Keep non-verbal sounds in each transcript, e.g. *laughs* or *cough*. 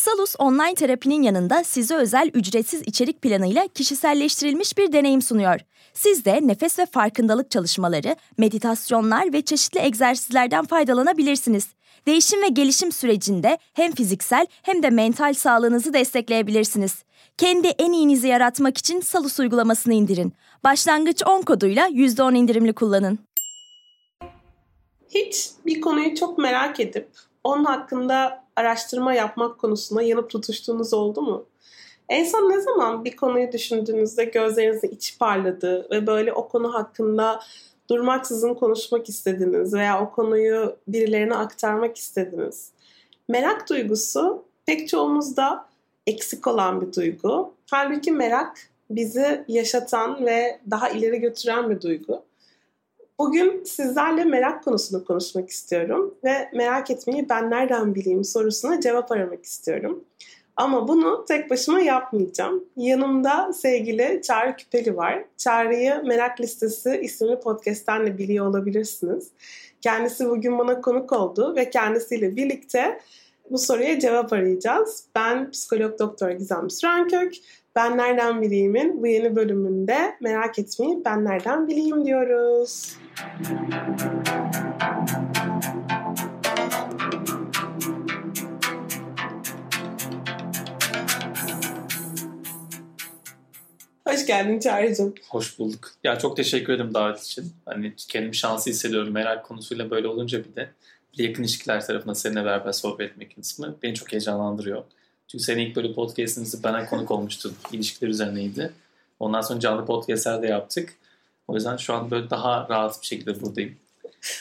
Salus online terapinin yanında size özel ücretsiz içerik planıyla kişiselleştirilmiş bir deneyim sunuyor. Siz de nefes ve farkındalık çalışmaları, meditasyonlar ve çeşitli egzersizlerden faydalanabilirsiniz. Değişim ve gelişim sürecinde hem fiziksel hem de mental sağlığınızı destekleyebilirsiniz. Kendi en iyinizi yaratmak için Salus uygulamasını indirin. Başlangıç 10 koduyla %10 indirimli kullanın. Hiç bir konuyu çok merak edip onun hakkında araştırma yapmak konusunda yanıp tutuştuğunuz oldu mu? En son ne zaman bir konuyu düşündüğünüzde gözlerinizde içi parladı ve böyle o konu hakkında durmaksızın konuşmak istediniz veya o konuyu birilerine aktarmak istediniz? Merak duygusu pek çoğumuzda eksik olan bir duygu. Halbuki merak bizi yaşatan ve daha ileri götüren bir duygu. Bugün sizlerle merak konusunu konuşmak istiyorum ve merak etmeyi ben nereden bileyim sorusuna cevap aramak istiyorum. Ama bunu tek başıma yapmayacağım. Yanımda sevgili Çağrı Küpeli var. Çağrı'yı Merak Listesi isimli podcast'ten de biliyor olabilirsiniz. Kendisi bugün bana konuk oldu ve kendisiyle birlikte bu soruya cevap arayacağız. Ben psikolog doktor Gizem Sürenkök. Ben Nereden Bileyim'in bu yeni bölümünde merak etmeyi ben nereden bileyim diyoruz. Hoş geldin Çağrı'cığım. Hoş bulduk. Ya çok teşekkür ederim davet için. Hani kendimi şanslı hissediyorum merak konusuyla böyle olunca bir de yakın ilişkiler tarafından seninle beraber sohbet etmek kısmı beni çok heyecanlandırıyor. Çünkü senin ilk böyle podcast'ınızı bana konuk olmuştun. İlişkiler üzerineydi. Ondan sonra canlı podcast'ler de yaptık. O yüzden şu an böyle daha rahat bir şekilde buradayım.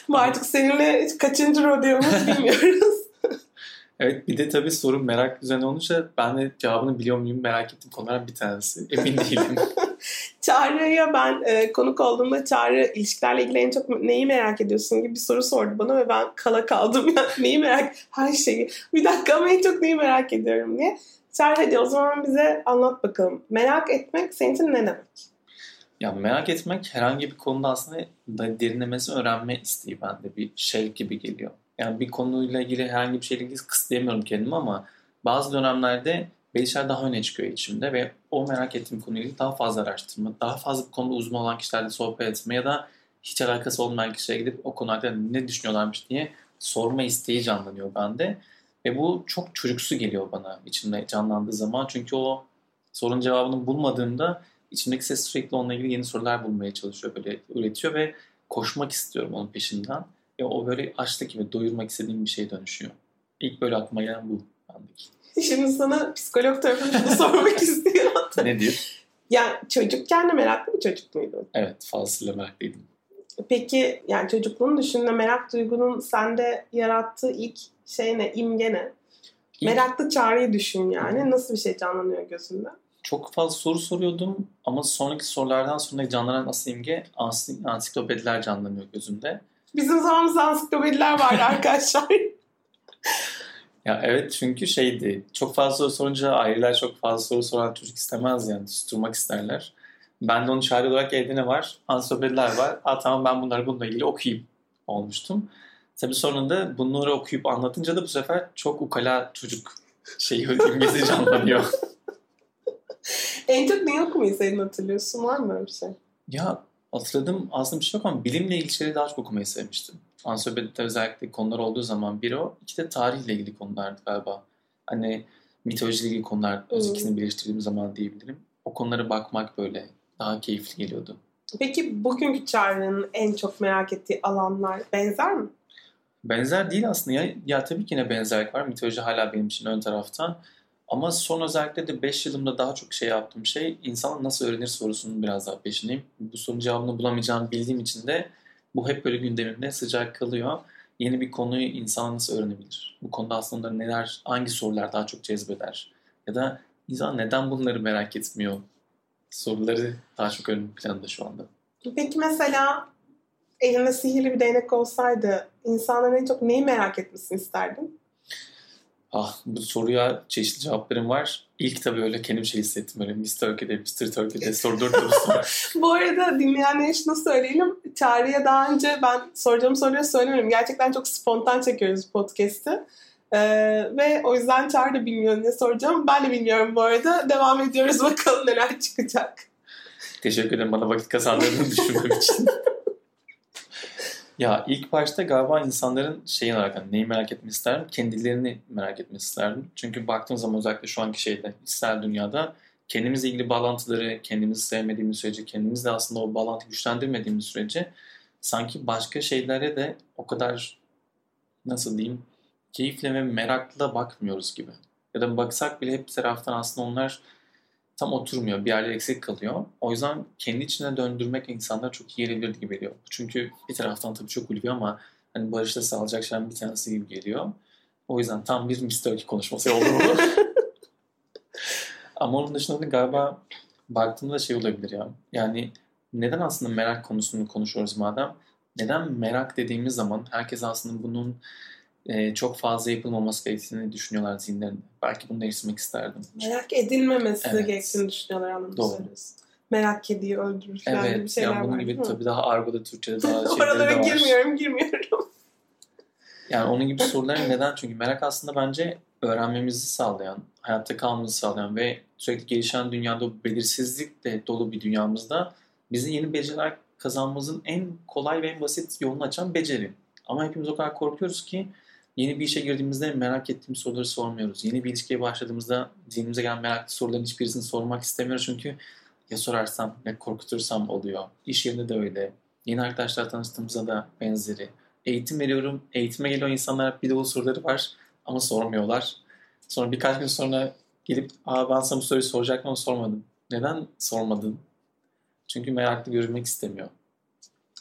Ama artık seninle kaçıncı rodeomuz bilmiyoruz. *laughs* *laughs* evet bir de tabii sorun merak üzerine olunca ben de cevabını biliyor muyum merak ettiğim konular bir tanesi. Emin değilim. *laughs* Çağrı'ya ben e, konuk olduğumda Çağrı ilişkilerle ilgili en çok neyi merak ediyorsun gibi bir soru sordu bana ve ben kala kaldım. *laughs* Yani neyi merak Her şeyi. Bir dakika ama en çok neyi merak ediyorum diye. Çağrı hadi o zaman bize anlat bakalım. Merak etmek senin için ne demek? Ya merak etmek herhangi bir konuda aslında derinlemesi öğrenme isteği bende bir şey gibi geliyor. Yani bir konuyla ilgili herhangi bir şeyle ilgili kısıtlayamıyorum kendimi ama bazı dönemlerde belli daha öne çıkıyor içimde ve o merak ettiğim konuyla daha fazla araştırma, daha fazla bu konuda uzman olan kişilerle sohbet etme ya da hiç alakası olmayan kişiye gidip o konu hakkında ne düşünüyorlarmış diye sorma isteği canlanıyor bende. Ve bu çok çocuksu geliyor bana içimde canlandığı zaman. Çünkü o sorunun cevabını bulmadığımda içimdeki ses sürekli onunla ilgili yeni sorular bulmaya çalışıyor, böyle üretiyor ve koşmak istiyorum onun peşinden. Ve o böyle açlık gibi doyurmak istediğim bir şeye dönüşüyor. İlk böyle aklıma gelen bu bendeki. Şimdi sana psikolog tarafından *laughs* sormak istiyorum. ne diyor? Ya çocukken de meraklı bir çocuk muydun? Evet fazlasıyla meraklıydım. Peki yani çocukluğun dışında merak duygunun sende yarattığı ilk şey ne? İmge ne? İlk... Meraklı çağrıyı düşün yani. Nasıl bir şey canlanıyor gözünde? Çok fazla soru soruyordum ama sonraki sorulardan sonra canlanan asıl imge ansiklopediler canlanıyor gözümde. Bizim zamanımızda ansiklopediler vardı *laughs* arkadaşlar. Ya evet çünkü şeydi çok fazla soru sorunca aileler çok fazla soru soran çocuk istemez yani susturmak isterler. Ben de onun çare olarak evde ne var? Ansiklopediler var. Aa tamam ben bunları bununla ilgili okuyayım olmuştum. Tabii sonunda bunları okuyup anlatınca da bu sefer çok ukala çocuk şeyi imgesi canlanıyor. *laughs* en çok neyi okumayı senin hatırlıyorsun? Var mı öyle bir şey? Ya hatırladım aslında bir şey yok ama bilimle ilgili şeyleri daha çok okumayı sevmiştim. Ansiklopedide özellikle konular olduğu zaman biri o. iki de tarihle ilgili konulardı galiba. Hani mitolojiyle ilgili konular hmm. ikisini birleştirdiğim zaman diyebilirim. O konulara bakmak böyle daha keyifli geliyordu. Peki bugünkü çağrının en çok merak ettiği alanlar benzer mi? Benzer değil aslında ya. Ya tabii ki yine benzerlik var. Mitoloji hala benim için ön tarafta. Ama son özellikle de 5 yılımda daha çok şey yaptığım şey insan nasıl öğrenir sorusunun biraz daha peşindeyim. Bu sorunun cevabını bulamayacağımı bildiğim için de bu hep böyle gündemimde sıcak kalıyor. Yeni bir konuyu insan nasıl öğrenebilir? Bu konuda aslında neler, hangi sorular daha çok cezbeder? Ya da insan neden bunları merak etmiyor soruları daha çok ön planda şu anda. Peki mesela elinde sihirli bir değnek olsaydı insanların en çok neyi merak etmesini isterdin? Ah bu soruya çeşitli cevaplarım var. İlk tabii öyle kendim şey hissettim. Öyle Mr. Turkey'de, Mr. Turkey'de soru. *laughs* Bu arada dinleyenlere şunu söyleyelim. Çağrı'ya daha önce ben soracağım soruyu söylemedim. Gerçekten çok spontan çekiyoruz podcast'ı. Ee, ve o yüzden Çağrı da bilmiyor ne soracağım. Ben de bilmiyorum bu arada. Devam ediyoruz *laughs* bakalım neler çıkacak. Teşekkür ederim bana vakit kazandırdığını düşünmem için. *laughs* ya ilk başta galiba insanların şeyin olarak hani neyi merak etmesi isterdim? Kendilerini merak etmesi isterdim. Çünkü baktığım zaman özellikle şu anki şeyde, içsel dünyada kendimizle ilgili bağlantıları, kendimizi sevmediğimiz sürece, kendimizle aslında o bağlantıyı güçlendirmediğimiz sürece sanki başka şeylere de o kadar nasıl diyeyim keyifle ve merakla bakmıyoruz gibi. Ya da baksak bile hep taraftan aslında onlar tam oturmuyor. Bir yerler eksik kalıyor. O yüzden kendi içine döndürmek insanlar çok iyi gelebilir gibi geliyor. Çünkü bir taraftan tabii çok ulvi ama hani barışta sağlayacak şeyden bir tanesi gibi geliyor. O yüzden tam bir Mr. Turkey konuşması oldu bu. *laughs* ama onun dışında da galiba baktığımda şey olabilir ya. Yani neden aslında merak konusunu konuşuyoruz madem? Neden merak dediğimiz zaman herkes aslında bunun e, çok fazla yapılmaması gerektiğini düşünüyorlar zihinlerinde. Belki bunu değiştirmek isterdim. Merak edilmemesi Evet. gerektiğini düşünüyorlar anlamda Doğru. söylüyorsun. Merak kediyi öldürür falan gibi Evet, şeyler yani bunun var. gibi tabii daha argoda Türkçe'de *laughs* daha Oralara de var. girmiyorum, girmiyorum. Yani onun gibi soruların neden? Çünkü merak aslında bence öğrenmemizi sağlayan, hayatta kalmamızı sağlayan ve sürekli gelişen dünyada o belirsizlikle dolu bir dünyamızda bizi yeni beceriler kazanmamızın en kolay ve en basit yolunu açan beceri. Ama hepimiz o kadar korkuyoruz ki yeni bir işe girdiğimizde merak ettiğimiz soruları sormuyoruz. Yeni bir ilişkiye başladığımızda zihnimize gelen meraklı soruların hiçbirisini sormak istemiyoruz çünkü ya sorarsam ya korkutursam oluyor. İş yerinde de öyle. Yeni arkadaşlar tanıştığımızda da benzeri. Eğitim veriyorum. Eğitime geliyor insanlar bir dolu soruları var ama sormuyorlar. Sonra birkaç gün sonra gelip Aa, ben sana bu soruyu soracaktım ama sormadım. Neden sormadın? Çünkü meraklı görünmek istemiyor.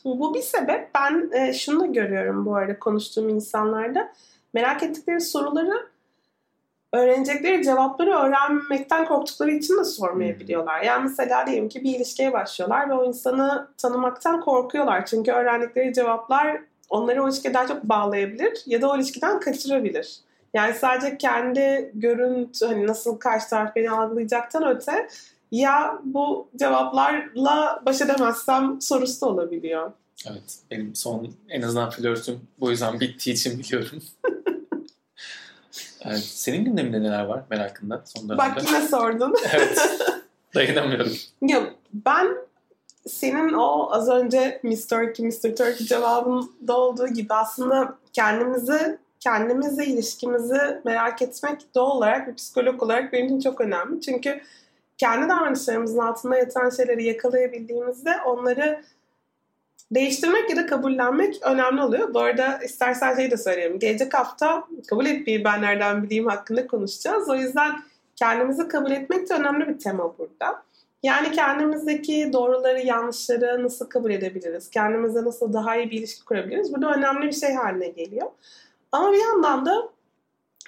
Bu bir sebep. Ben e, şunu da görüyorum bu arada konuştuğum insanlarda. Merak ettikleri soruları öğrenecekleri cevapları öğrenmekten korktukları için de sormayabiliyorlar. Yani mesela diyelim ki bir ilişkiye başlıyorlar ve o insanı tanımaktan korkuyorlar. Çünkü öğrendikleri cevaplar onları o ilişkiye daha çok bağlayabilir ya da o ilişkiden kaçırabilir. Yani sadece kendi görüntü hani nasıl karşı taraf beni algılayacaktan öte ya bu cevaplarla baş edemezsem sorusu da olabiliyor. Evet. Benim son en azından flörtüm bu yüzden bittiği için biliyorum. *laughs* evet. Senin gündeminde neler var merakında son dönemde? Bak yine sordun. *laughs* evet. Dayanamıyorum. Ya ben senin o az önce Mr. Turkey, Mr. Turkey cevabında olduğu gibi aslında kendimizi, kendimizle ilişkimizi merak etmek doğal olarak bir psikolog olarak benim için çok önemli. Çünkü kendi davranışlarımızın altında yatan şeyleri yakalayabildiğimizde onları değiştirmek ya da kabullenmek önemli oluyor. Bu arada istersen şey de söyleyeyim. Gelecek hafta kabul etmeyi ben nereden bileyim hakkında konuşacağız. O yüzden kendimizi kabul etmek de önemli bir tema burada. Yani kendimizdeki doğruları, yanlışları nasıl kabul edebiliriz? Kendimize nasıl daha iyi bir ilişki kurabiliriz? Bu da önemli bir şey haline geliyor. Ama bir yandan da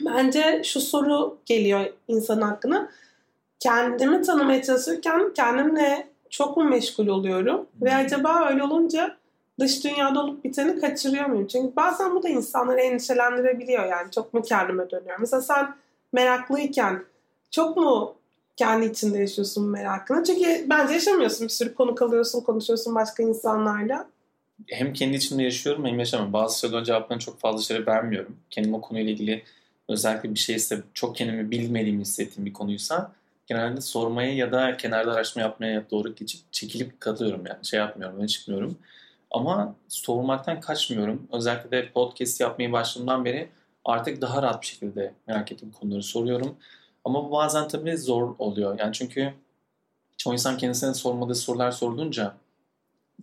bence şu soru geliyor insan hakkında. Kendimi tanımaya çalışırken kendimle çok mu meşgul oluyorum? Ve acaba öyle olunca dış dünyada olup biteni kaçırıyor muyum? Çünkü bazen bu da insanları endişelendirebiliyor yani. Çok mu kendime dönüyorum? Mesela sen meraklıyken çok mu kendi içinde yaşıyorsun merakını? Çünkü bence yaşamıyorsun. Bir sürü konu kalıyorsun, konuşuyorsun başka insanlarla. Hem kendi içimde yaşıyorum hem yaşamıyorum. Bazı soruların cevaplarını çok fazla şey vermiyorum. Kendim o konuyla ilgili özellikle bir şeyse çok kendimi bilmediğimi hissettiğim bir konuysa genelde sormaya ya da kenarda araştırma yapmaya doğru geçip çekilip kalıyorum yani şey yapmıyorum, öne çıkmıyorum. Ama sormaktan kaçmıyorum. Özellikle de podcast yapmaya başladığımdan beri artık daha rahat bir şekilde merak ettiğim konuları soruyorum. Ama bu bazen tabii zor oluyor. Yani çünkü çoğu insan kendisine sormadığı sorular sorduğunca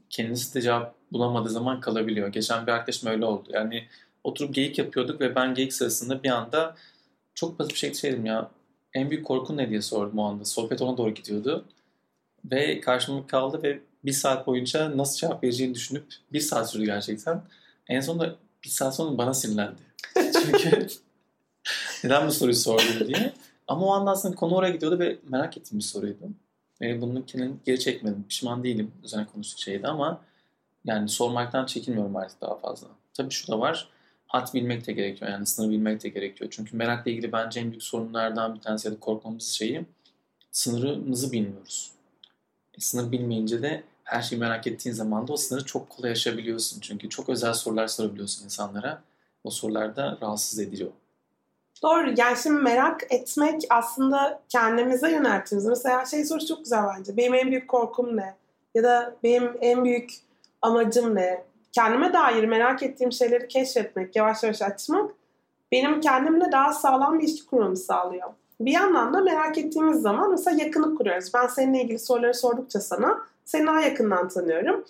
kendisi de cevap bulamadığı zaman kalabiliyor. Geçen bir arkadaşım öyle oldu. Yani oturup geyik yapıyorduk ve ben geyik sırasında bir anda çok basit bir şey dedim ya en büyük korkun ne diye sordum o anda. Sohbet ona doğru gidiyordu. Ve karşıma kaldı ve bir saat boyunca nasıl cevap vereceğini düşünüp bir saat sürdü gerçekten. En sonunda bir saat sonra bana sinirlendi. *laughs* Çünkü *laughs* neden bu soruyu sordun diye. Ama o anda aslında konu oraya gidiyordu ve merak ettiğim bir soruydu. Ve bununkinin geri çekmedim. Pişman değilim üzerine konuştuk şeydi ama yani sormaktan çekinmiyorum artık daha fazla. Tabii şu da var. Hat bilmek de gerekiyor. Yani sınır bilmek de gerekiyor. Çünkü merakla ilgili bence en büyük sorunlardan bir tanesi ya da korkmamız şeyi sınırımızı bilmiyoruz. E, sınır bilmeyince de her şeyi merak ettiğin zaman da o sınırı çok kolay aşabiliyorsun. Çünkü çok özel sorular sorabiliyorsun insanlara. O sorular da rahatsız ediyor. Doğru. Yani şimdi merak etmek aslında kendimize yönelttiğimiz. Mesela şey sorusu çok güzel bence. Benim en büyük korkum ne? Ya da benim en büyük amacım ne? Kendime dair merak ettiğim şeyleri keşfetmek, yavaş yavaş açmak benim kendimle daha sağlam bir ilişki kurmamı sağlıyor. Bir yandan da merak ettiğimiz zaman mesela yakınlık kuruyoruz. Ben seninle ilgili soruları sordukça sana seni daha yakından tanıyorum.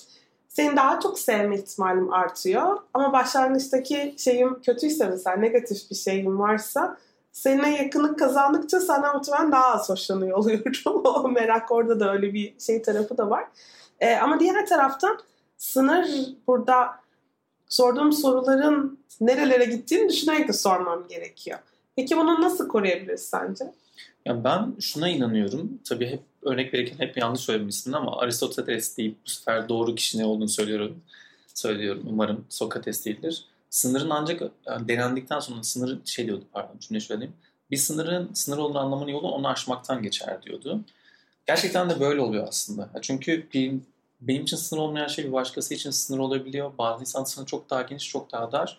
Seni daha çok sevme ihtimalim artıyor. Ama başlangıçtaki şeyim kötüyse mesela negatif bir şeyim varsa seninle yakınlık kazandıkça sana muhtemelen daha az hoşlanıyor *laughs* oluyorum. o merak orada da öyle bir şey tarafı da var. Ee, ama diğer taraftan sınır burada sorduğum soruların nerelere gittiğini düşünerek de sormam gerekiyor. Peki bunu nasıl koruyabiliriz sence? Ya ben şuna inanıyorum. Tabii hep örnek verirken hep yanlış söylemişsin ama Aristoteles deyip bu sefer doğru kişi ne olduğunu söylüyorum. Söylüyorum. Umarım Sokrates değildir. Sınırın ancak yani denendikten sonra sınırı şey diyordu pardon cümle söyleyeyim. Bir sınırın sınır olduğunu anlamanın yolu onu aşmaktan geçer diyordu. Gerçekten de böyle oluyor aslında. Çünkü bir, benim için sınır olmayan şey bir başkası için sınır olabiliyor. Bazı insan sınırı çok daha geniş, çok daha dar.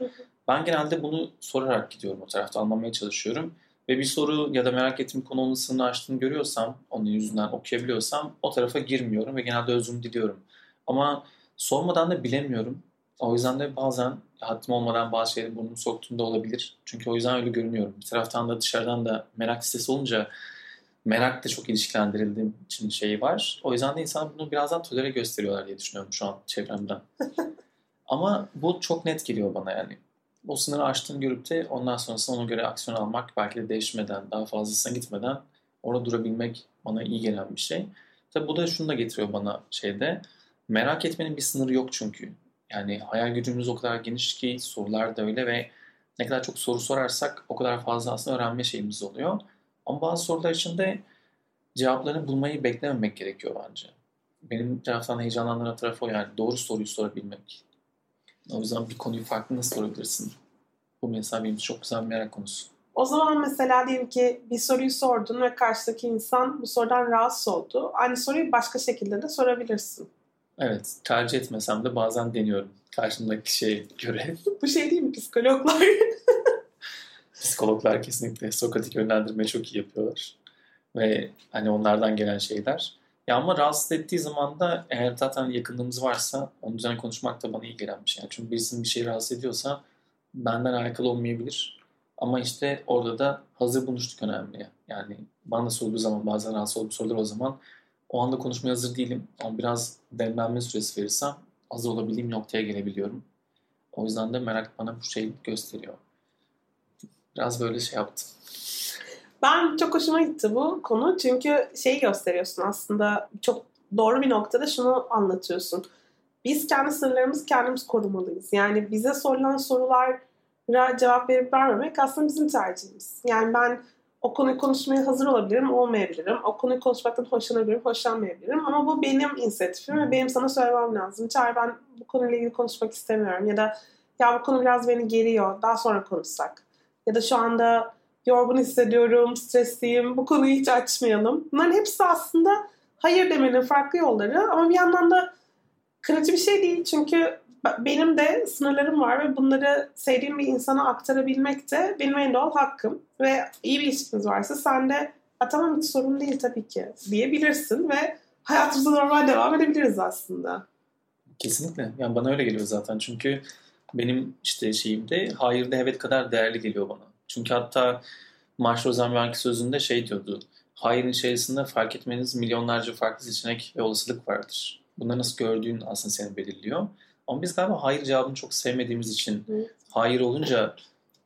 Ben genelde bunu sorarak gidiyorum o tarafta anlamaya çalışıyorum. Ve bir soru ya da merak ettiğim konu onun sınırını aştığını görüyorsam, onun yüzünden okuyabiliyorsam o tarafa girmiyorum ve genelde özüm diliyorum. Ama sormadan da bilemiyorum. O yüzden de bazen haddim olmadan bazı şeyleri burnumu soktuğumda olabilir. Çünkü o yüzden öyle görünüyorum. Bir taraftan da dışarıdan da merak sitesi olunca merak da çok ilişkilendirildiğim için şeyi var. O yüzden de insan bunu birazdan tolere gösteriyorlar diye düşünüyorum şu an çevremden. *laughs* Ama bu çok net geliyor bana yani o sınırı aştığını görüp de ondan sonrasında ona göre aksiyon almak belki de değişmeden, daha fazlasına gitmeden orada durabilmek bana iyi gelen bir şey. Tabi bu da şunu da getiriyor bana şeyde. Merak etmenin bir sınırı yok çünkü. Yani hayal gücümüz o kadar geniş ki sorular da öyle ve ne kadar çok soru sorarsak o kadar fazla aslında öğrenme şeyimiz oluyor. Ama bazı sorular için de cevaplarını bulmayı beklememek gerekiyor bence. Benim taraftan heyecanlandıran tarafı o yani doğru soruyu sorabilmek. O yüzden bir konuyu farklı nasıl sorabilirsin? Bu mesela benim çok güzel bir merak konusu. O zaman mesela diyelim ki bir soruyu sordun ve karşıdaki insan bu sorudan rahatsız oldu. Aynı soruyu başka şekilde de sorabilirsin. Evet, tercih etmesem de bazen deniyorum karşımdaki kişiye göre. *laughs* bu şey değil mi psikologlar? *laughs* Psikologlar kesinlikle Sokratik yönlendirme çok iyi yapıyorlar. Ve hani onlardan gelen şeyler. Ya ama rahatsız ettiği zaman da eğer zaten yakınlığımız varsa onun üzerine konuşmak da bana iyi gelen şey. Yani çünkü birisinin bir şey rahatsız ediyorsa benden alakalı olmayabilir. Ama işte orada da hazır buluştuk önemli. Yani bana sorduğu zaman bazen rahatsız olduğum sorular o zaman o anda konuşmaya hazır değilim. Ama biraz demlenme süresi verirsem hazır olabildiğim noktaya gelebiliyorum. O yüzden de merak bana bu şeyi gösteriyor. Biraz böyle şey yaptım. Ben çok hoşuma gitti bu konu. Çünkü şey gösteriyorsun aslında çok doğru bir noktada şunu anlatıyorsun. Biz kendi sınırlarımızı kendimiz korumalıyız. Yani bize sorulan sorulara cevap verip vermemek aslında bizim tercihimiz. Yani ben o konuyu konuşmaya hazır olabilirim, olmayabilirim. O konuyu konuşmaktan hoşlanabilirim, hoşlanmayabilirim. Ama bu benim inisiyatifim ve benim sana söylemem lazım. Çağır ben bu konuyla ilgili konuşmak istemiyorum. Ya da ya bu konu biraz beni geriyor, daha sonra konuşsak. Ya da şu anda yorgun hissediyorum, stresliyim, bu konuyu hiç açmayalım. Bunların hepsi aslında hayır demenin farklı yolları ama bir yandan da kırıcı bir şey değil çünkü benim de sınırlarım var ve bunları sevdiğim bir insana aktarabilmek de benim en doğal hakkım. Ve iyi bir ilişkiniz varsa sen de tamam hiç sorun değil tabii ki diyebilirsin ve hayatımıza normal devam edebiliriz aslında. Kesinlikle. Yani bana öyle geliyor zaten. Çünkü benim işte şeyimde hayır de evet kadar değerli geliyor bana. Çünkü hatta Marsh Rosenberg'in sözünde şey diyordu. Hayırın içerisinde fark etmeniz milyonlarca farklı seçenek ve olasılık vardır. Bunları nasıl gördüğün aslında seni belirliyor. Ama biz galiba hayır cevabını çok sevmediğimiz için evet. hayır olunca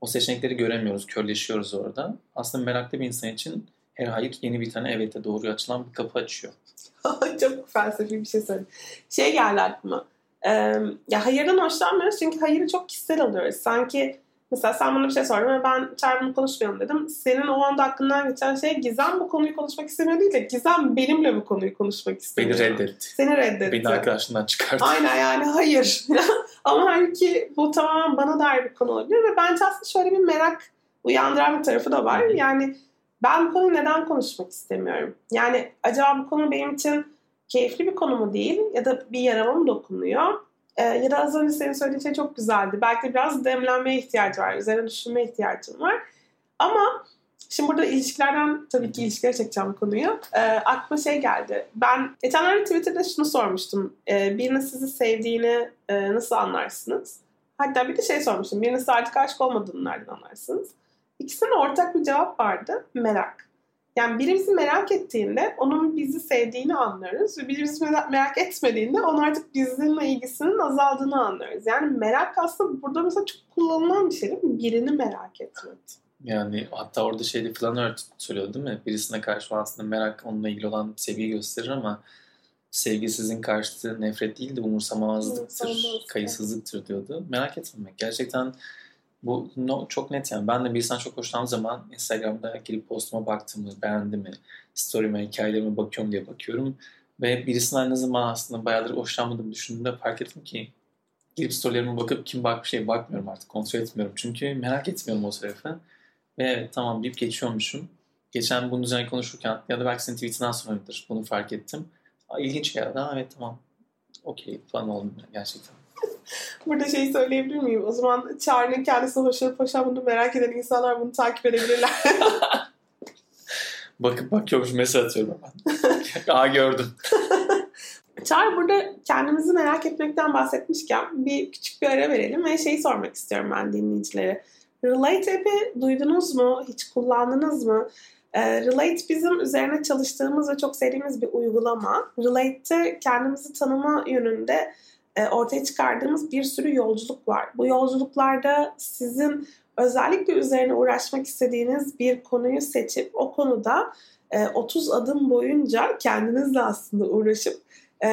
o seçenekleri göremiyoruz, körleşiyoruz orada. Aslında meraklı bir insan için her hayır yeni bir tane evete doğru açılan bir kapı açıyor. *laughs* çok felsefi bir şey söyledin. Şey geldi aklıma. Ee, ya hayırdan hoşlanmıyoruz çünkü hayırı çok kişisel alıyoruz. Sanki Mesela sen bana bir şey sordun ve ben Çağrı konuşmayalım dedim. Senin o anda aklından geçen şey Gizem bu konuyu konuşmak istemiyor değil de Gizem benimle bu konuyu konuşmak istemiyor. Beni reddetti. Seni reddetti. Beni arkadaşından çıkarttı. Aynen yani hayır. *laughs* Ama halbuki bu tamamen bana dair bir konu olabilir ve bence aslında şöyle bir merak uyandıran bir tarafı da var. Yani ben bu konuyu neden konuşmak istemiyorum? Yani acaba bu konu benim için keyifli bir konu mu değil ya da bir yarama mı dokunuyor? Ee, ya da az önce senin söylediğin şey çok güzeldi. Belki de biraz demlenmeye ihtiyacı var. Üzerine düşünmeye ihtiyacım var. Ama şimdi burada ilişkilerden tabii ki ilişkilere çekeceğim konuyu. Ee, aklıma şey geldi. Ben geçenlerde Twitter'da şunu sormuştum. Ee, birinin sizi sevdiğini e, nasıl anlarsınız? Hatta bir de şey sormuştum. Birinin size artık aşık olmadığını nereden anlarsınız? İkisinin ortak bir cevap vardı. Merak. Yani biri bizi merak ettiğinde onun bizi sevdiğini anlıyoruz. Ve biri bizi merak etmediğinde onun artık bizimle ilgisinin azaldığını anlıyoruz. Yani merak aslında burada mesela çok kullanılan bir şey değil mi? Birini merak etmek. Yani hatta orada şeyde Flanner söylüyordu değil mi? Birisine karşı aslında merak onunla ilgili olan sevgi gösterir ama sevgi sizin karşıtı nefret değil de umursamamazlıktır, kayıtsızlıktır diyordu. Merak etmemek. Gerçekten bu no, çok net yani. Ben de birisinden çok hoşlandığım zaman Instagram'da girip postuma baktığımı, beğendi mi, story'ime, hikayelerime bakıyorum diye bakıyorum. Ve birisinden ne zaman aslında bayağıdır hoşlanmadığımı düşündüğümde fark ettim ki girip storylerime bakıp kim bakmış şey bakmıyorum artık. Kontrol etmiyorum. Çünkü merak etmiyorum o tarafı. Ve evet tamam bir geçiyormuşum. Geçen bunun üzerine konuşurken ya da belki senin tweetinden sonradır bunu fark ettim. İlginç geldi. Ha, evet tamam. Okey falan oldum gerçekten. Burada şeyi söyleyebilir miyim? O zaman Çağrı'nın kendisine hoşlanıp hoşlanmadığını merak eden insanlar bunu takip edebilirler. *laughs* Bakıp bakıyormuş mesaj atıyorum ben. *laughs* Aa gördüm. *laughs* Çağrı burada kendimizi merak etmekten bahsetmişken bir küçük bir ara verelim ve şeyi sormak istiyorum ben dinleyicilere. Relate app'i duydunuz mu? Hiç kullandınız mı? E, Relate bizim üzerine çalıştığımız ve çok sevdiğimiz bir uygulama. Relate'te kendimizi tanıma yönünde ortaya çıkardığımız bir sürü yolculuk var. Bu yolculuklarda sizin özellikle üzerine uğraşmak istediğiniz bir konuyu seçip o konuda 30 e, adım boyunca kendinizle aslında uğraşıp e,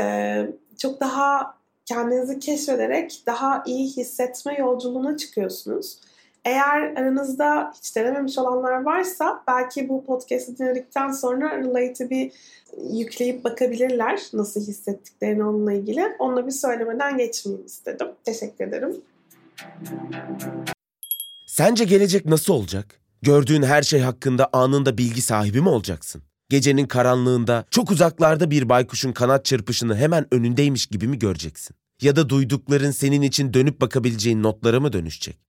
çok daha kendinizi keşfederek daha iyi hissetme yolculuğuna çıkıyorsunuz. Eğer aranızda hiç denememiş olanlar varsa belki bu podcast'i dinledikten sonra Relate'i bir yükleyip bakabilirler nasıl hissettiklerini onunla ilgili. Onunla bir söylemeden geçmeyeyim istedim. Teşekkür ederim. Sence gelecek nasıl olacak? Gördüğün her şey hakkında anında bilgi sahibi mi olacaksın? Gecenin karanlığında çok uzaklarda bir baykuşun kanat çırpışını hemen önündeymiş gibi mi göreceksin? Ya da duydukların senin için dönüp bakabileceğin notlara mı dönüşecek?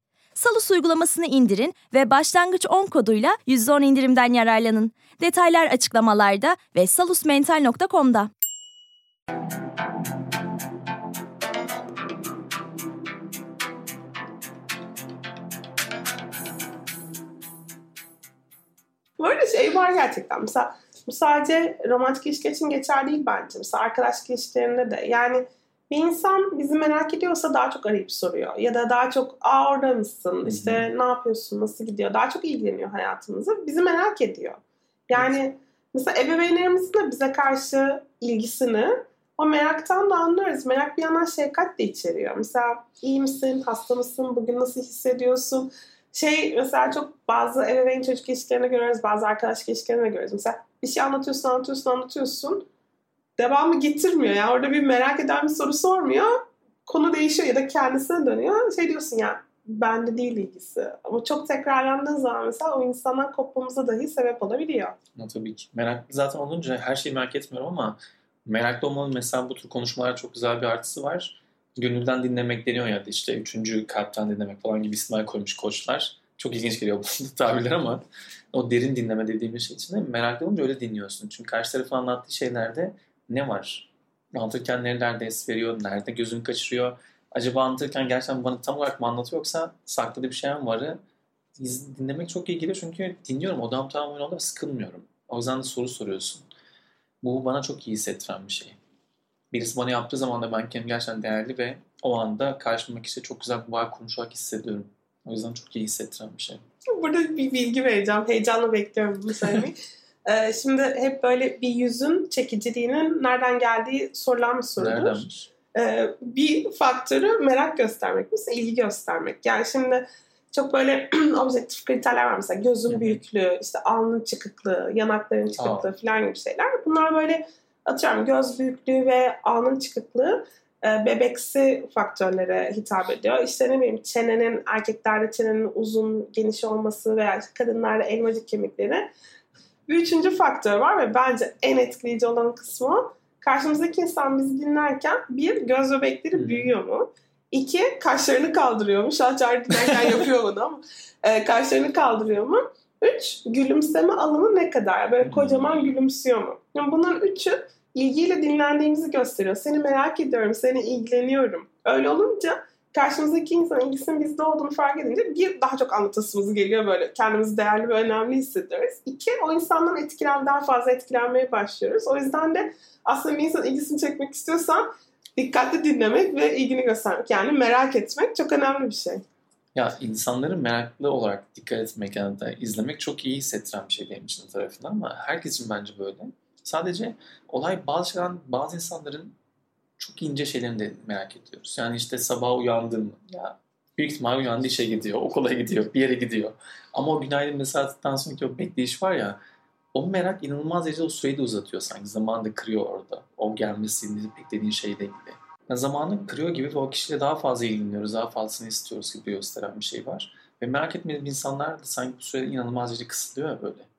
Salus uygulamasını indirin ve başlangıç 10 koduyla %10 indirimden yararlanın. Detaylar açıklamalarda ve salusmental.com'da. Böyle şey var gerçekten. Mesela bu sadece romantik ilişki için geçerli değil bence. Mesela arkadaşlık ilişkilerinde de. Yani bir insan bizi merak ediyorsa daha çok arayıp soruyor. Ya da daha çok aa orada mısın? İşte Hı-hı. ne yapıyorsun? Nasıl gidiyor? Daha çok ilgileniyor hayatımızı. Bizi merak ediyor. Yani evet. mesela ebeveynlerimizin de bize karşı ilgisini o meraktan da anlıyoruz. Merak bir yandan şefkat de içeriyor. Mesela iyi misin? Hasta mısın? Bugün nasıl hissediyorsun? Şey mesela çok bazı ebeveyn çocuk ilişkilerine görüyoruz. Bazı arkadaş ilişkilerine görüyoruz. Mesela bir şey anlatıyorsun, anlatıyorsun, anlatıyorsun devamı getirmiyor. Yani orada bir merak eden bir soru sormuyor. Konu değişiyor ya da kendisine dönüyor. Şey diyorsun ya bende değil ilgisi. Ama çok tekrarlandığı zaman mesela o insandan kopmamıza dahi sebep olabiliyor. Ya, tabii ki. Meraklı zaten olunca her şeyi merak etmiyorum ama meraklı olmanın mesela bu tür konuşmalar çok güzel bir artısı var. Gönülden dinlemek deniyor ya işte üçüncü kalpten dinlemek falan gibi isimler koymuş koçlar. Çok ilginç geliyor bu *laughs* tabirler ama o derin dinleme dediğimiz şey için de meraklı olunca öyle dinliyorsun. Çünkü karşı tarafın anlattığı şeylerde ne var? Anlatırken nerelerde es veriyor, nerede gözünü kaçırıyor? Acaba anlatırken gerçekten bana tam olarak mı anlatıyor yoksa sakladığı bir şey mi varı iz- dinlemek çok iyi geliyor çünkü dinliyorum odam tamamen ve sıkılmıyorum. O yüzden de soru soruyorsun. Bu bana çok iyi hissettiren bir şey. Birisi bana yaptığı zaman da ben kendimi gerçekten değerli ve o anda karşımdaki kişiyle çok güzel bir bağ konuşarak hissediyorum. O yüzden çok iyi hissettiren bir şey. Burada bir bilgi vereceğim. Heyecanla bekliyorum bunu söylemeyi. *laughs* Ee, şimdi hep böyle bir yüzün çekiciliğinin nereden geldiği sorulan bir sorudur. Neredenmiş? Ee, bir faktörü merak göstermek, mesela ilgi göstermek. Yani şimdi çok böyle *clears throat* objektif kriterler var mesela gözün büyüklüğü, işte alnın çıkıklığı, yanakların çıkıklığı falan gibi şeyler. Bunlar böyle atıyorum göz büyüklüğü ve alnın çıkıklığı e, bebeksi faktörlere hitap ediyor. İşte ne bileyim çenenin, erkeklerde çenenin uzun, geniş olması veya kadınlarda elmacık kemikleri. Üçüncü faktör var ve bence en etkileyici olan kısmı. Karşımızdaki insan bizi dinlerken bir, göz bebekleri büyüyor mu? İki, kaşlarını kaldırıyor mu? Şahçar dinlerken yapıyor bunu ama. E, kaşlarını kaldırıyor mu? Üç, gülümseme alanı ne kadar? Böyle kocaman gülümsüyor mu? Yani bunların üçü ilgiyle dinlendiğimizi gösteriyor. Seni merak ediyorum, seni ilgileniyorum. Öyle olunca karşımızdaki insanın ilgisinin bizde olduğunu fark edince bir daha çok anlatasımız geliyor böyle. Kendimizi değerli ve önemli hissediyoruz. İki, o insandan etkilen, daha fazla etkilenmeye başlıyoruz. O yüzden de aslında bir insanın ilgisini çekmek istiyorsan dikkatli dinlemek ve ilgini göstermek. Yani merak etmek çok önemli bir şey. Ya insanları meraklı olarak dikkat etmek yani da izlemek çok iyi hissettiren bir şey benim için tarafından ama herkes için bence böyle. Sadece olay bazı şeyden, bazı insanların çok ince şeylerini de merak ediyoruz. Yani işte sabah uyandın mı? Ya büyük ihtimal uyandı işe gidiyor, okula gidiyor, bir yere gidiyor. Ama o günaydın mesafeden sonraki o bekleyiş var ya o merak inanılmaz derecede o süreyi de uzatıyor sanki. Zamanı da kırıyor orada. O gelmesini beklediğin şeyle ilgili. Yani zamanı kırıyor gibi ve o kişiyle daha fazla ilgileniyoruz, daha fazlasını istiyoruz gibi gösteren bir şey var. Ve merak etmediğim insanlar da sanki bu sürede inanılmaz derecede kısıtlıyor ya böyle.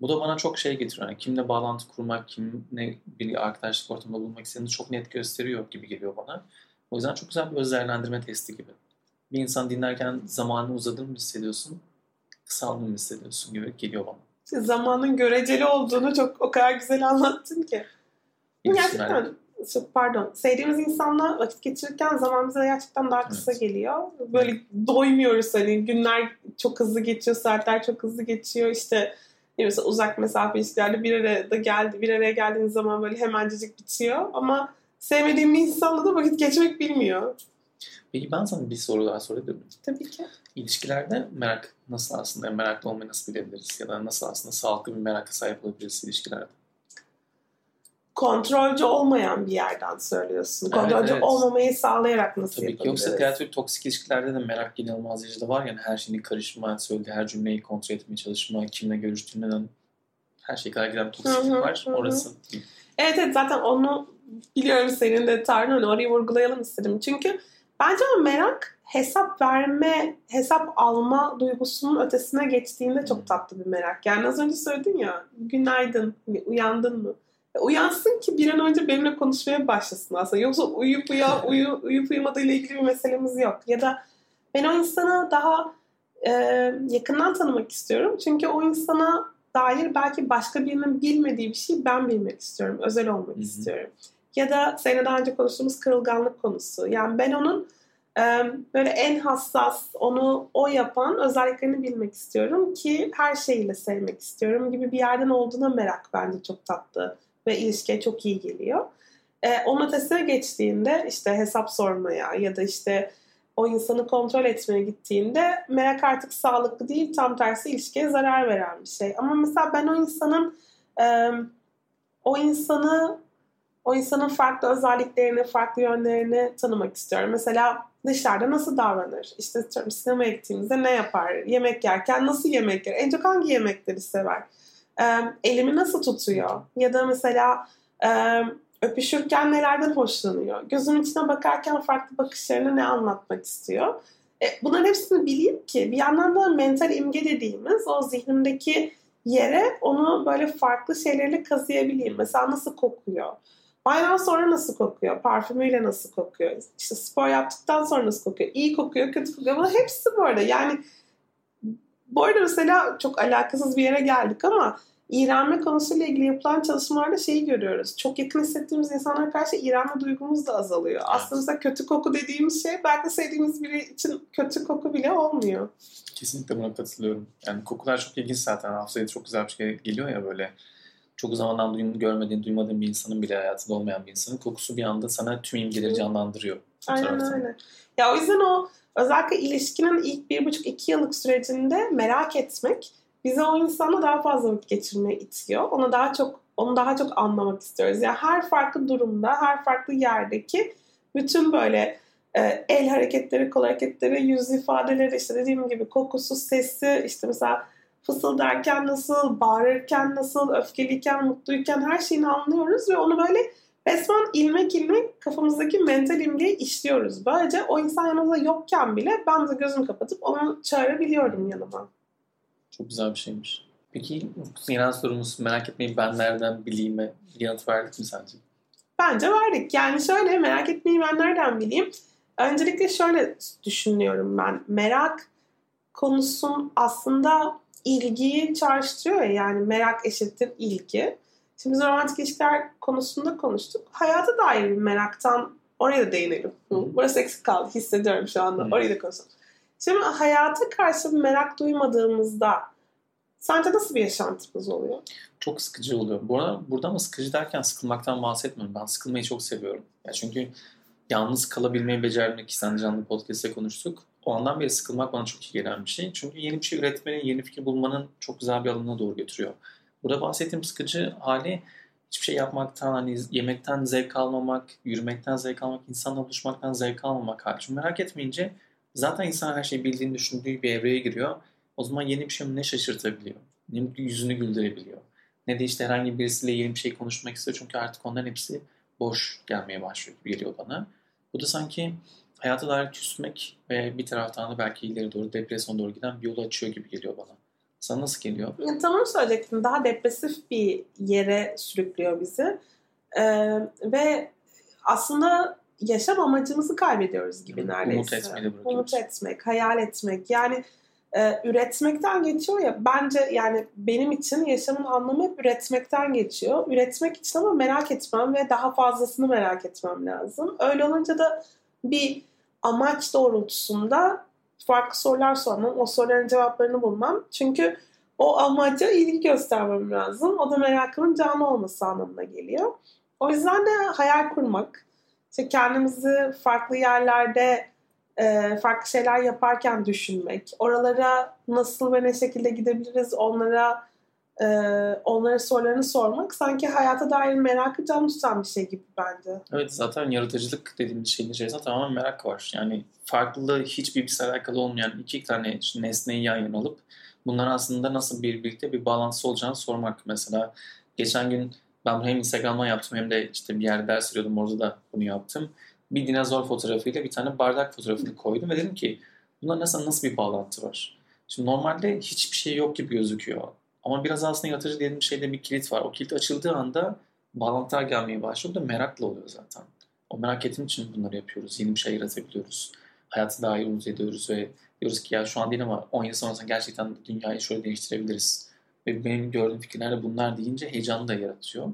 Bu da bana çok şey getiriyor. Yani kimle bağlantı kurmak, kimle bir arkadaşlık ortamında bulunmak istediğini çok net gösteriyor gibi geliyor bana. O yüzden çok güzel bir öz değerlendirme testi gibi. Bir insan dinlerken zamanı uzadığını mı hissediyorsun, kısaldığını mı hissediyorsun gibi geliyor bana. İşte zamanın göreceli olduğunu çok o kadar güzel anlattın ki. Gerçekten çok pardon. Sevdiğimiz insanla vakit geçirirken zaman bize gerçekten daha kısa Evet. geliyor. Böyle doymuyoruz hani günler çok hızlı geçiyor, saatler çok hızlı geçiyor. İşte ne mesela uzak mesafe ilişkilerde bir araya da geldi, bir araya geldiğiniz zaman böyle hemencecik bitiyor. Ama sevmediğim bir insanla da vakit geçmek bilmiyor. Peki ben sana bir soru daha sorabilir miyim? Tabii ki. İlişkilerde merak nasıl aslında, meraklı olmayı nasıl bilebiliriz? Ya da nasıl aslında sağlıklı bir meraka sahip olabiliriz ilişkilerde? Kontrolcü olmayan bir yerden söylüyorsun. Evet, Kontrolcü evet. olmamayı sağlayarak nasıl Tabii ki. Yoksa diğer türlü toksik ilişkilerde de merak inanılmaz derecede var. Yani her şeyini karışma, söylediği her cümleyi kontrol etmeye çalışma, kimle görüştüğünden her şey kadar giden toksiklik var. hı hı. Orası. Evet evet zaten onu biliyorum senin de tarzın hani orayı vurgulayalım istedim. Çünkü bence o merak hesap verme, hesap alma duygusunun ötesine geçtiğinde çok tatlı bir merak. Yani az önce söyledin ya günaydın, uyandın mı? Uyansın ki bir an önce benimle konuşmaya başlasın aslında. Yoksa uyuyup uya, *laughs* uyu, uyuyup uyumadığıyla ilgili bir meselemiz yok. Ya da ben o insana daha e, yakından tanımak istiyorum. Çünkü o insana dair belki başka birinin bilmediği bir şey ben bilmek istiyorum. Özel olmak Hı hı. istiyorum. Ya da seninle daha önce konuştuğumuz kırılganlık konusu. Yani ben onun e, böyle en hassas, onu o yapan özelliklerini bilmek istiyorum ki her şeyiyle sevmek istiyorum gibi bir yerden olduğuna merak bence çok tatlı ve ilişkiye çok iyi geliyor. E, onun ötesine geçtiğinde işte hesap sormaya ya da işte o insanı kontrol etmeye gittiğinde merak artık sağlıklı değil tam tersi ilişkiye zarar veren bir şey. Ama mesela ben o insanın e, o insanı o insanın farklı özelliklerini, farklı yönlerini tanımak istiyorum. Mesela dışarıda nasıl davranır? İşte sinemaya gittiğimizde ne yapar? Yemek yerken nasıl yemek yer? En çok hangi yemekleri sever? Elimi nasıl tutuyor? Ya da mesela öpüşürken nelerden hoşlanıyor? Gözümün içine bakarken farklı bakışlarını ne anlatmak istiyor? E, bunların hepsini bileyim ki bir yandan da mental imge dediğimiz o zihnimdeki yere onu böyle farklı şeylerle kazıyabileyim. Mesela nasıl kokuyor? Bayram sonra nasıl kokuyor? Parfümüyle nasıl kokuyor? İşte spor yaptıktan sonra nasıl kokuyor? İyi kokuyor, kötü kokuyor. Bunlar hepsi bu arada. Yani bu arada mesela çok alakasız bir yere geldik ama iğrenme konusuyla ilgili yapılan çalışmalarda şeyi görüyoruz. Çok yakın hissettiğimiz insanlara karşı iğrenme duygumuz da azalıyor. Evet. Aslında kötü koku dediğimiz şey belki sevdiğimiz biri için kötü koku bile olmuyor. Kesinlikle buna katılıyorum. Yani kokular çok ilginç zaten. Hafızaya çok güzel bir şey geliyor ya böyle. Çok zamandan duyum, görmediğin, duymadığın bir insanın bile hayatında olmayan bir insanın kokusu bir anda sana tüm imgeleri canlandırıyor. Aynen öyle. Ya o yüzden o özellikle ilişkinin ilk bir buçuk iki yıllık sürecinde merak etmek bize o insanla daha fazla vakit geçirmeye itiyor. Onu daha çok onu daha çok anlamak istiyoruz. Yani her farklı durumda, her farklı yerdeki bütün böyle e, el hareketleri, kol hareketleri, yüz ifadeleri, işte dediğim gibi kokusu, sesi, işte mesela fısıldarken nasıl, bağırırken nasıl, öfkeliyken, mutluyken her şeyini anlıyoruz ve onu böyle resmen ilmek ilmek kafamızdaki mental imgeyi işliyoruz. Böylece o insan yanımızda yokken bile ben de gözümü kapatıp onu çağırabiliyorum yanıma. Çok güzel bir şeymiş. Peki genel sorumuz merak etmeyin ben nereden bileyim yanıt verdik mi sence? Bence verdik. Yani şöyle merak etmeyin ben nereden bileyim. Öncelikle şöyle düşünüyorum ben. Merak konusun aslında ilgiyi çağrıştırıyor ya. Yani merak eşittir ilgi. Şimdi biz romantik ilişkiler konusunda konuştuk. Hayata dair bir meraktan oraya da değinelim. Burası eksik kaldı. Hissediyorum şu anda. Orayı da konuşalım. Şimdi hayata karşı bir merak duymadığımızda sence nasıl bir yaşantımız oluyor? Çok sıkıcı oluyor. Bu arada burada ama sıkıcı derken sıkılmaktan bahsetmiyorum. Ben sıkılmayı çok seviyorum. Ya çünkü yalnız kalabilmeyi becermek sen canlı podcast'te konuştuk. O andan beri sıkılmak bana çok iyi gelen bir şey. Çünkü yeni bir şey üretmenin, yeni fikir bulmanın çok güzel bir alanına doğru götürüyor. Burada bahsettiğim sıkıcı hali hiçbir şey yapmaktan, hani yemekten zevk almamak, yürümekten zevk almak, insanla buluşmaktan zevk almamak hali. Çünkü merak etmeyince zaten insan her şeyi bildiğini düşündüğü bir evreye giriyor. O zaman yeni bir şey ne şaşırtabiliyor, ne yüzünü güldürebiliyor. Ne de işte herhangi birisiyle yeni bir şey konuşmak istiyor. Çünkü artık onların hepsi boş gelmeye başlıyor gibi geliyor bana. Bu da sanki hayata dair küsmek ve bir taraftan da belki ileri doğru depresyon doğru giden bir yolu açıyor gibi geliyor bana. Sana nasıl geliyor? Ya, tamam söyleyecektim. Daha depresif bir yere sürüklüyor bizi. Ee, ve aslında yaşam amacımızı kaybediyoruz gibi neredeyse. Umut etmeyi Umut etmek, hayal etmek. Yani e, üretmekten geçiyor ya. Bence yani benim için yaşamın anlamı hep üretmekten geçiyor. Üretmek için ama merak etmem ve daha fazlasını merak etmem lazım. Öyle olunca da bir amaç doğrultusunda farklı sorular sormam. O soruların cevaplarını bulmam. Çünkü o amaca ilgi göstermem lazım. O da merakımın canlı olması anlamına geliyor. O yüzden de hayal kurmak, işte kendimizi farklı yerlerde e, farklı şeyler yaparken düşünmek, oralara nasıl ve ne şekilde gidebiliriz onlara e, onlara sorularını sormak sanki hayata dair merakı canlı tutan bir şey gibi bence. Evet zaten yaratıcılık dediğimiz şeyin içerisinde tamamen merak var. Yani farklı hiçbir bir alakalı olmayan iki tane nesneyi yan yana alıp bunların aslında nasıl bir birlikte bir bağlantısı olacağını sormak. Mesela geçen gün ben hem Instagram'dan yaptım hem de işte bir yerde ders veriyordum orada da bunu yaptım. Bir dinozor fotoğrafıyla bir tane bardak fotoğrafını koydum ve dedim ki bunlar nasıl nasıl bir bağlantı var? Şimdi normalde hiçbir şey yok gibi gözüküyor. Ama biraz aslında yaratıcı dediğim şeyde bir kilit var. O kilit açıldığı anda bağlantılar gelmeye başlıyor. Bu da merakla oluyor zaten. O merak ettiğim için bunları yapıyoruz. Yeni bir şey yaratabiliyoruz. Hayatı daha iyi umut ediyoruz ve diyoruz ki ya şu an değil ama 10 yıl sonrasında gerçekten dünyayı şöyle değiştirebiliriz. Ve benim gördüğüm fikirler de bunlar deyince heyecanı da yaratıyor.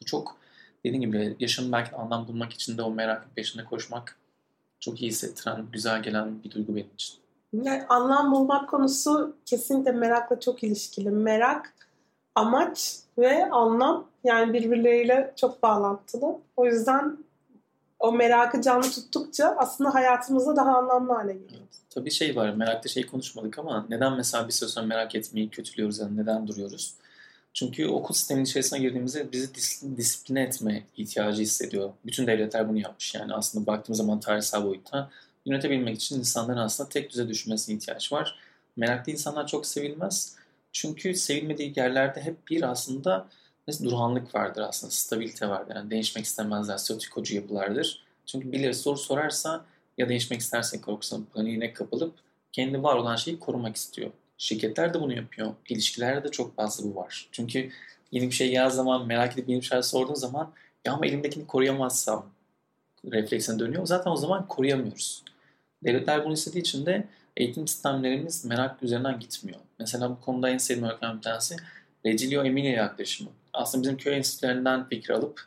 Bu çok dediğim gibi yaşamın belki anlam bulmak için de o merakın peşinde koşmak çok iyi hissettiren, güzel gelen bir duygu benim için. Yani anlam bulmak konusu kesinlikle merakla çok ilişkili. Merak, amaç ve anlam yani birbirleriyle çok bağlantılı. O yüzden o merakı canlı tuttukça aslında hayatımızda daha anlamlı hale geliyor. Evet. Tabii şey var, merakta şey konuşmadık ama neden mesela bir süre sonra merak etmeyi kötülüyoruz yani neden duruyoruz? Çünkü okul sisteminin içerisine girdiğimizde bizi dis- disipline etme ihtiyacı hissediyor. Bütün devletler bunu yapmış yani aslında baktığımız zaman tarihsel boyutta yönetebilmek için insanların aslında tek düze düşünmesine ihtiyaç var. Meraklı insanlar çok sevilmez. Çünkü sevilmediği yerlerde hep bir aslında mesela durağanlık vardır aslında, stabilite vardır. Yani değişmek istemezler, statikocu yapılardır. Çünkü birileri soru sorarsa ya değişmek isterse korkusun paniğine kapılıp kendi var olan şeyi korumak istiyor. Şirketler de bunu yapıyor. İlişkilerde de çok fazla bu var. Çünkü yeni bir şey yaz zaman merak edip yeni bir şey sorduğun zaman ya ama elimdekini koruyamazsam refleksine dönüyor. Zaten o zaman koruyamıyoruz. Devletler bunu istediği için de eğitim sistemlerimiz merak üzerinden gitmiyor. Mesela bu konuda en sevdiğim örnek bir tanesi Regilio Emilia yaklaşımı. Aslında bizim köy enstitülerinden fikir alıp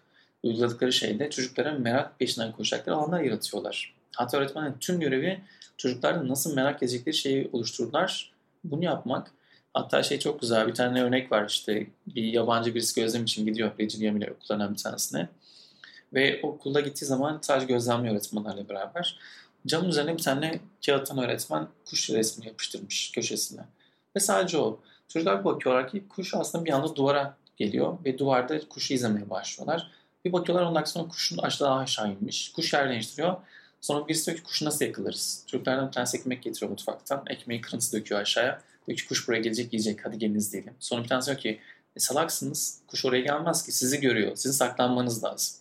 uyguladıkları şeyde çocuklara merak peşinden koşacakları alanlar yaratıyorlar. Hatta öğretmenin tüm görevi çocuklarda nasıl merak edecekleri şeyi oluştururlar. Bunu yapmak. Hatta şey çok güzel bir tane örnek var işte bir yabancı birisi gözlem için gidiyor Emilia okullarından bir tanesine. Ve okulda gittiği zaman sadece gözlemliyor öğretmenlerle beraber. Camın üzerine bir tane kağıttan öğretmen kuş resmi yapıştırmış köşesine. Ve sadece o. Çocuklar bakıyorlar ki kuş aslında bir anda duvara geliyor ve duvarda kuşu izlemeye başlıyorlar. Bir bakıyorlar 10 dakika sonra kuşun aşağı aşağı inmiş. Kuş yer değiştiriyor. Sonra birisi diyor ki kuşu nasıl yakalarız? Çocuklardan bir tanesi ekmek getiriyor mutfaktan. Ekmeği kırıntısı döküyor aşağıya. Diyor ki kuş buraya gelecek yiyecek hadi gelin izleyelim. Sonra bir tanesi diyor ki e, salaksınız kuş oraya gelmez ki sizi görüyor. Sizin saklanmanız lazım.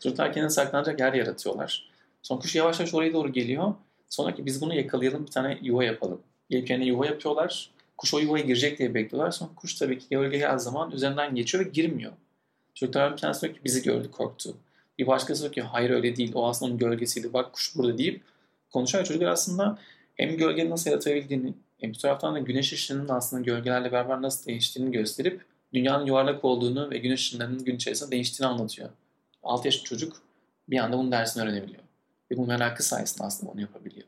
Çocuklar kendini saklanacak yer yaratıyorlar. Sonra kuş yavaş yavaş oraya doğru geliyor. Sonra ki biz bunu yakalayalım bir tane yuva yapalım. Gelip kendine yuva yapıyorlar. Kuş o yuvaya girecek diye bekliyorlar. Sonra kuş tabii ki gölge geldiği zaman üzerinden geçiyor ve girmiyor. Çocuklar bir tanesi diyor ki bizi gördü korktu. Bir başkası diyor ki hayır öyle değil. O aslında onun gölgesiydi. Bak kuş burada deyip konuşuyor. Çocuklar aslında hem gölgenin nasıl yaratabildiğini hem bir taraftan da güneş ışığının aslında gölgelerle beraber nasıl değiştiğini gösterip dünyanın yuvarlak olduğunu ve güneş ışınlarının gün içerisinde değiştiğini anlatıyor. 6 yaşlı çocuk bir anda bunun dersini öğrenebiliyor. Ve bu merakı sayesinde aslında onu yapabiliyor.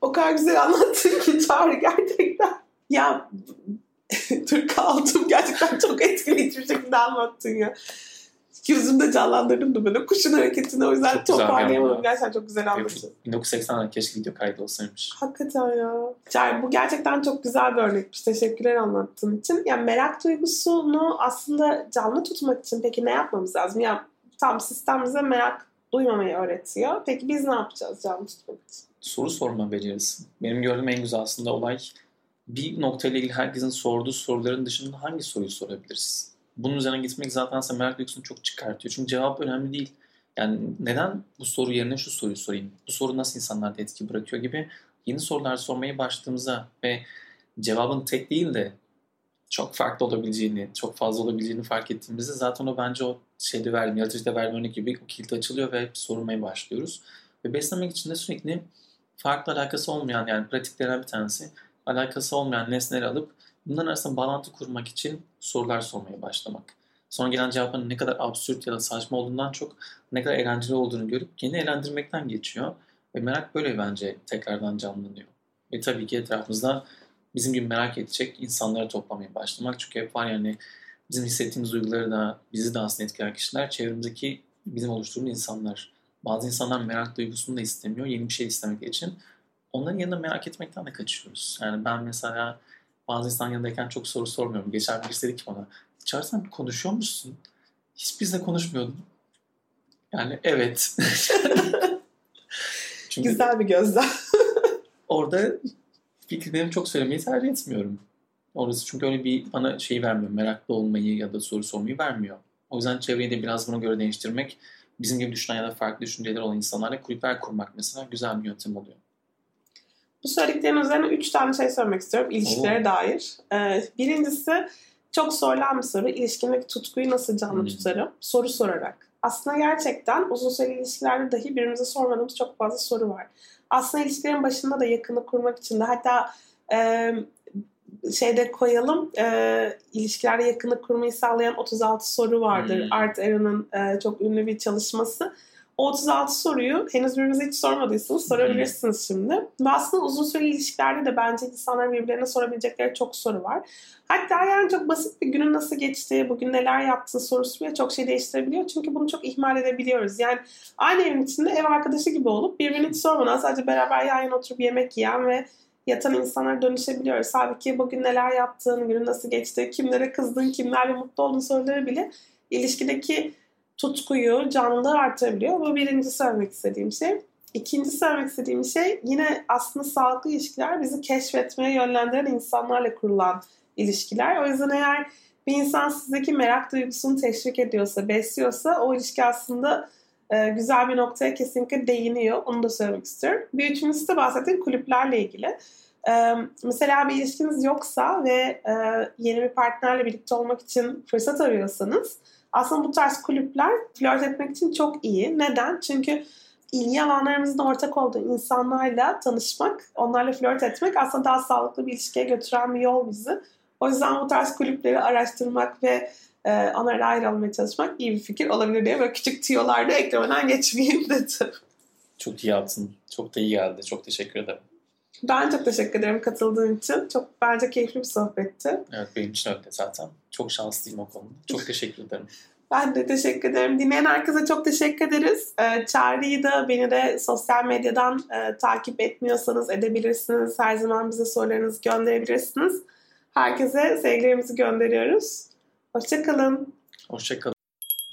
O kadar güzel anlattın ki Çağrı gerçekten. Ya *laughs* Türk kaldım gerçekten çok etkileyici bir şekilde anlattın ya. Gözümde canlandırdım da böyle kuşun hareketini o yüzden Çok toparlayamadım. yani. Gerçekten çok güzel anlattın. 1980'de keşke video kaydı olsaymış. Hakikaten ya. Çağrı bu gerçekten çok güzel bir örnekmiş. Teşekkürler anlattığın için. Yani merak duygusunu aslında canlı tutmak için peki ne yapmamız lazım? Ya tam sistem bize merak duymamayı öğretiyor. Peki biz ne yapacağız canlı tutmak için? soru sorma becerisi. Benim gördüğüm en güzel aslında olay bir noktayla ilgili herkesin sorduğu soruların dışında hangi soruyu sorabiliriz? Bunun üzerine gitmek zaten size merak duygusunu çok çıkartıyor. Çünkü cevap önemli değil. Yani neden bu soru yerine şu soruyu sorayım? Bu soru nasıl insanlarda etki bırakıyor gibi yeni sorular sormaya başladığımızda ve cevabın tek değil de çok farklı olabileceğini, çok fazla olabileceğini fark ettiğimizde zaten o bence o şeyde verdiğim, yaratıcıda verdiğim örnek gibi o kilit açılıyor ve sormaya başlıyoruz. Ve beslemek için de sürekli farklı alakası olmayan yani pratiklerden bir tanesi alakası olmayan nesneleri alıp bunların arasında bağlantı kurmak için sorular sormaya başlamak. Sonra gelen cevapların ne kadar absürt ya da saçma olduğundan çok ne kadar eğlenceli olduğunu görüp kendini eğlendirmekten geçiyor. Ve merak böyle bence tekrardan canlanıyor. Ve tabii ki etrafımızda bizim gibi merak edecek insanları toplamaya başlamak. Çünkü hep var yani bizim hissettiğimiz duyguları da bizi de aslında etkileyen kişiler çevremizdeki bizim oluşturduğumuz insanlar. Bazı insanlar merak duygusunu da istemiyor yeni bir şey istemek için. Onların yanında merak etmekten de kaçıyoruz. Yani ben mesela bazı insan yanındayken çok soru sormuyorum. Geçen birisi dedi ki bana Çağrı sen konuşuyor musun? Hiç bizle konuşmuyordun. Yani evet. *laughs* Çünkü Güzel bir gözlem. *laughs* orada fikirlerimi çok söylemeyi tercih etmiyorum. Orası çünkü öyle bir bana şey vermiyor. Meraklı olmayı ya da soru sormayı vermiyor. O yüzden çevreyi de biraz buna göre değiştirmek bizim gibi düşünen ya da farklı düşünceleri olan insanlarla kulüpler kurmak mesela güzel bir yöntem oluyor. Bu söylediklerin üzerine üç tane şey söylemek istiyorum ilişkilere Oo. dair. Ee, birincisi çok sorulan bir soru. İlişkimdeki tutkuyu nasıl canlı Hmm. tutarım? Soru sorarak. Aslında gerçekten uzun süreli ilişkilerde dahi birbirimize sormadığımız çok fazla soru var. Aslında ilişkilerin başında da yakını kurmak için de hatta e, şeyde koyalım e, ilişkilerde yakını kurmayı sağlayan 36 soru vardır. Hmm. Art Aron'ın e, çok ünlü bir çalışması. O 36 soruyu henüz birbirinize hiç sormadıysanız sorabilirsiniz şimdi. Ve aslında uzun süreli ilişkilerde de bence insanların birbirlerine sorabilecekleri çok soru var. Hatta yani çok basit bir günün nasıl geçtiği, bugün neler yaptığı sorusu bile çok şey değiştirebiliyor. Çünkü bunu çok ihmal edebiliyoruz. Yani aynı evin içinde ev arkadaşı gibi olup birbirini hiç sormadan sadece beraber yan yana oturup yemek yiyen ve yatan insanlara dönüşebiliyoruz. Halbuki bugün neler yaptığın, günün nasıl geçtiği, kimlere kızdın, kimlerle mutlu olduğun soruları bile ilişkideki tutkuyu, canlılığı artırabiliyor. Bu birinci söylemek istediğim şey. İkinci söylemek istediğim şey yine aslında sağlıklı ilişkiler bizi keşfetmeye yönlendiren insanlarla kurulan ilişkiler. O yüzden eğer bir insan sizdeki merak duygusunu teşvik ediyorsa, besliyorsa o ilişki aslında e, güzel bir noktaya kesinlikle değiniyor. Onu da söylemek istiyorum. Bir üçüncüsü de bahsettiğim kulüplerle ilgili. E, mesela bir ilişkiniz yoksa ve e, yeni bir partnerle birlikte olmak için fırsat arıyorsanız aslında bu tarz kulüpler flört etmek için çok iyi. Neden? Çünkü ilgi alanlarımızın ortak olduğu insanlarla tanışmak, onlarla flört etmek aslında daha sağlıklı bir ilişkiye götüren bir yol bizi. O yüzden bu tarz kulüpleri araştırmak ve e, onlarla ayrılmaya çalışmak iyi bir fikir olabilir diye böyle küçük tiyolarda eklemeden geçmeyeyim dedim. Çok iyi yaptın. Çok da iyi geldi. Çok teşekkür ederim. Ben çok teşekkür ederim katıldığın için. Çok bence keyifli bir sohbetti. Evet benim için öyle zaten. Çok şanslıyım o konuda. Çok *laughs* teşekkür ederim. Ben de teşekkür ederim. Dinleyen herkese çok teşekkür ederiz. Ee, Çağrı'yı da beni de sosyal medyadan e, takip etmiyorsanız edebilirsiniz. Her zaman bize sorularınızı gönderebilirsiniz. Herkese sevgilerimizi gönderiyoruz. Hoşçakalın. Hoşçakalın.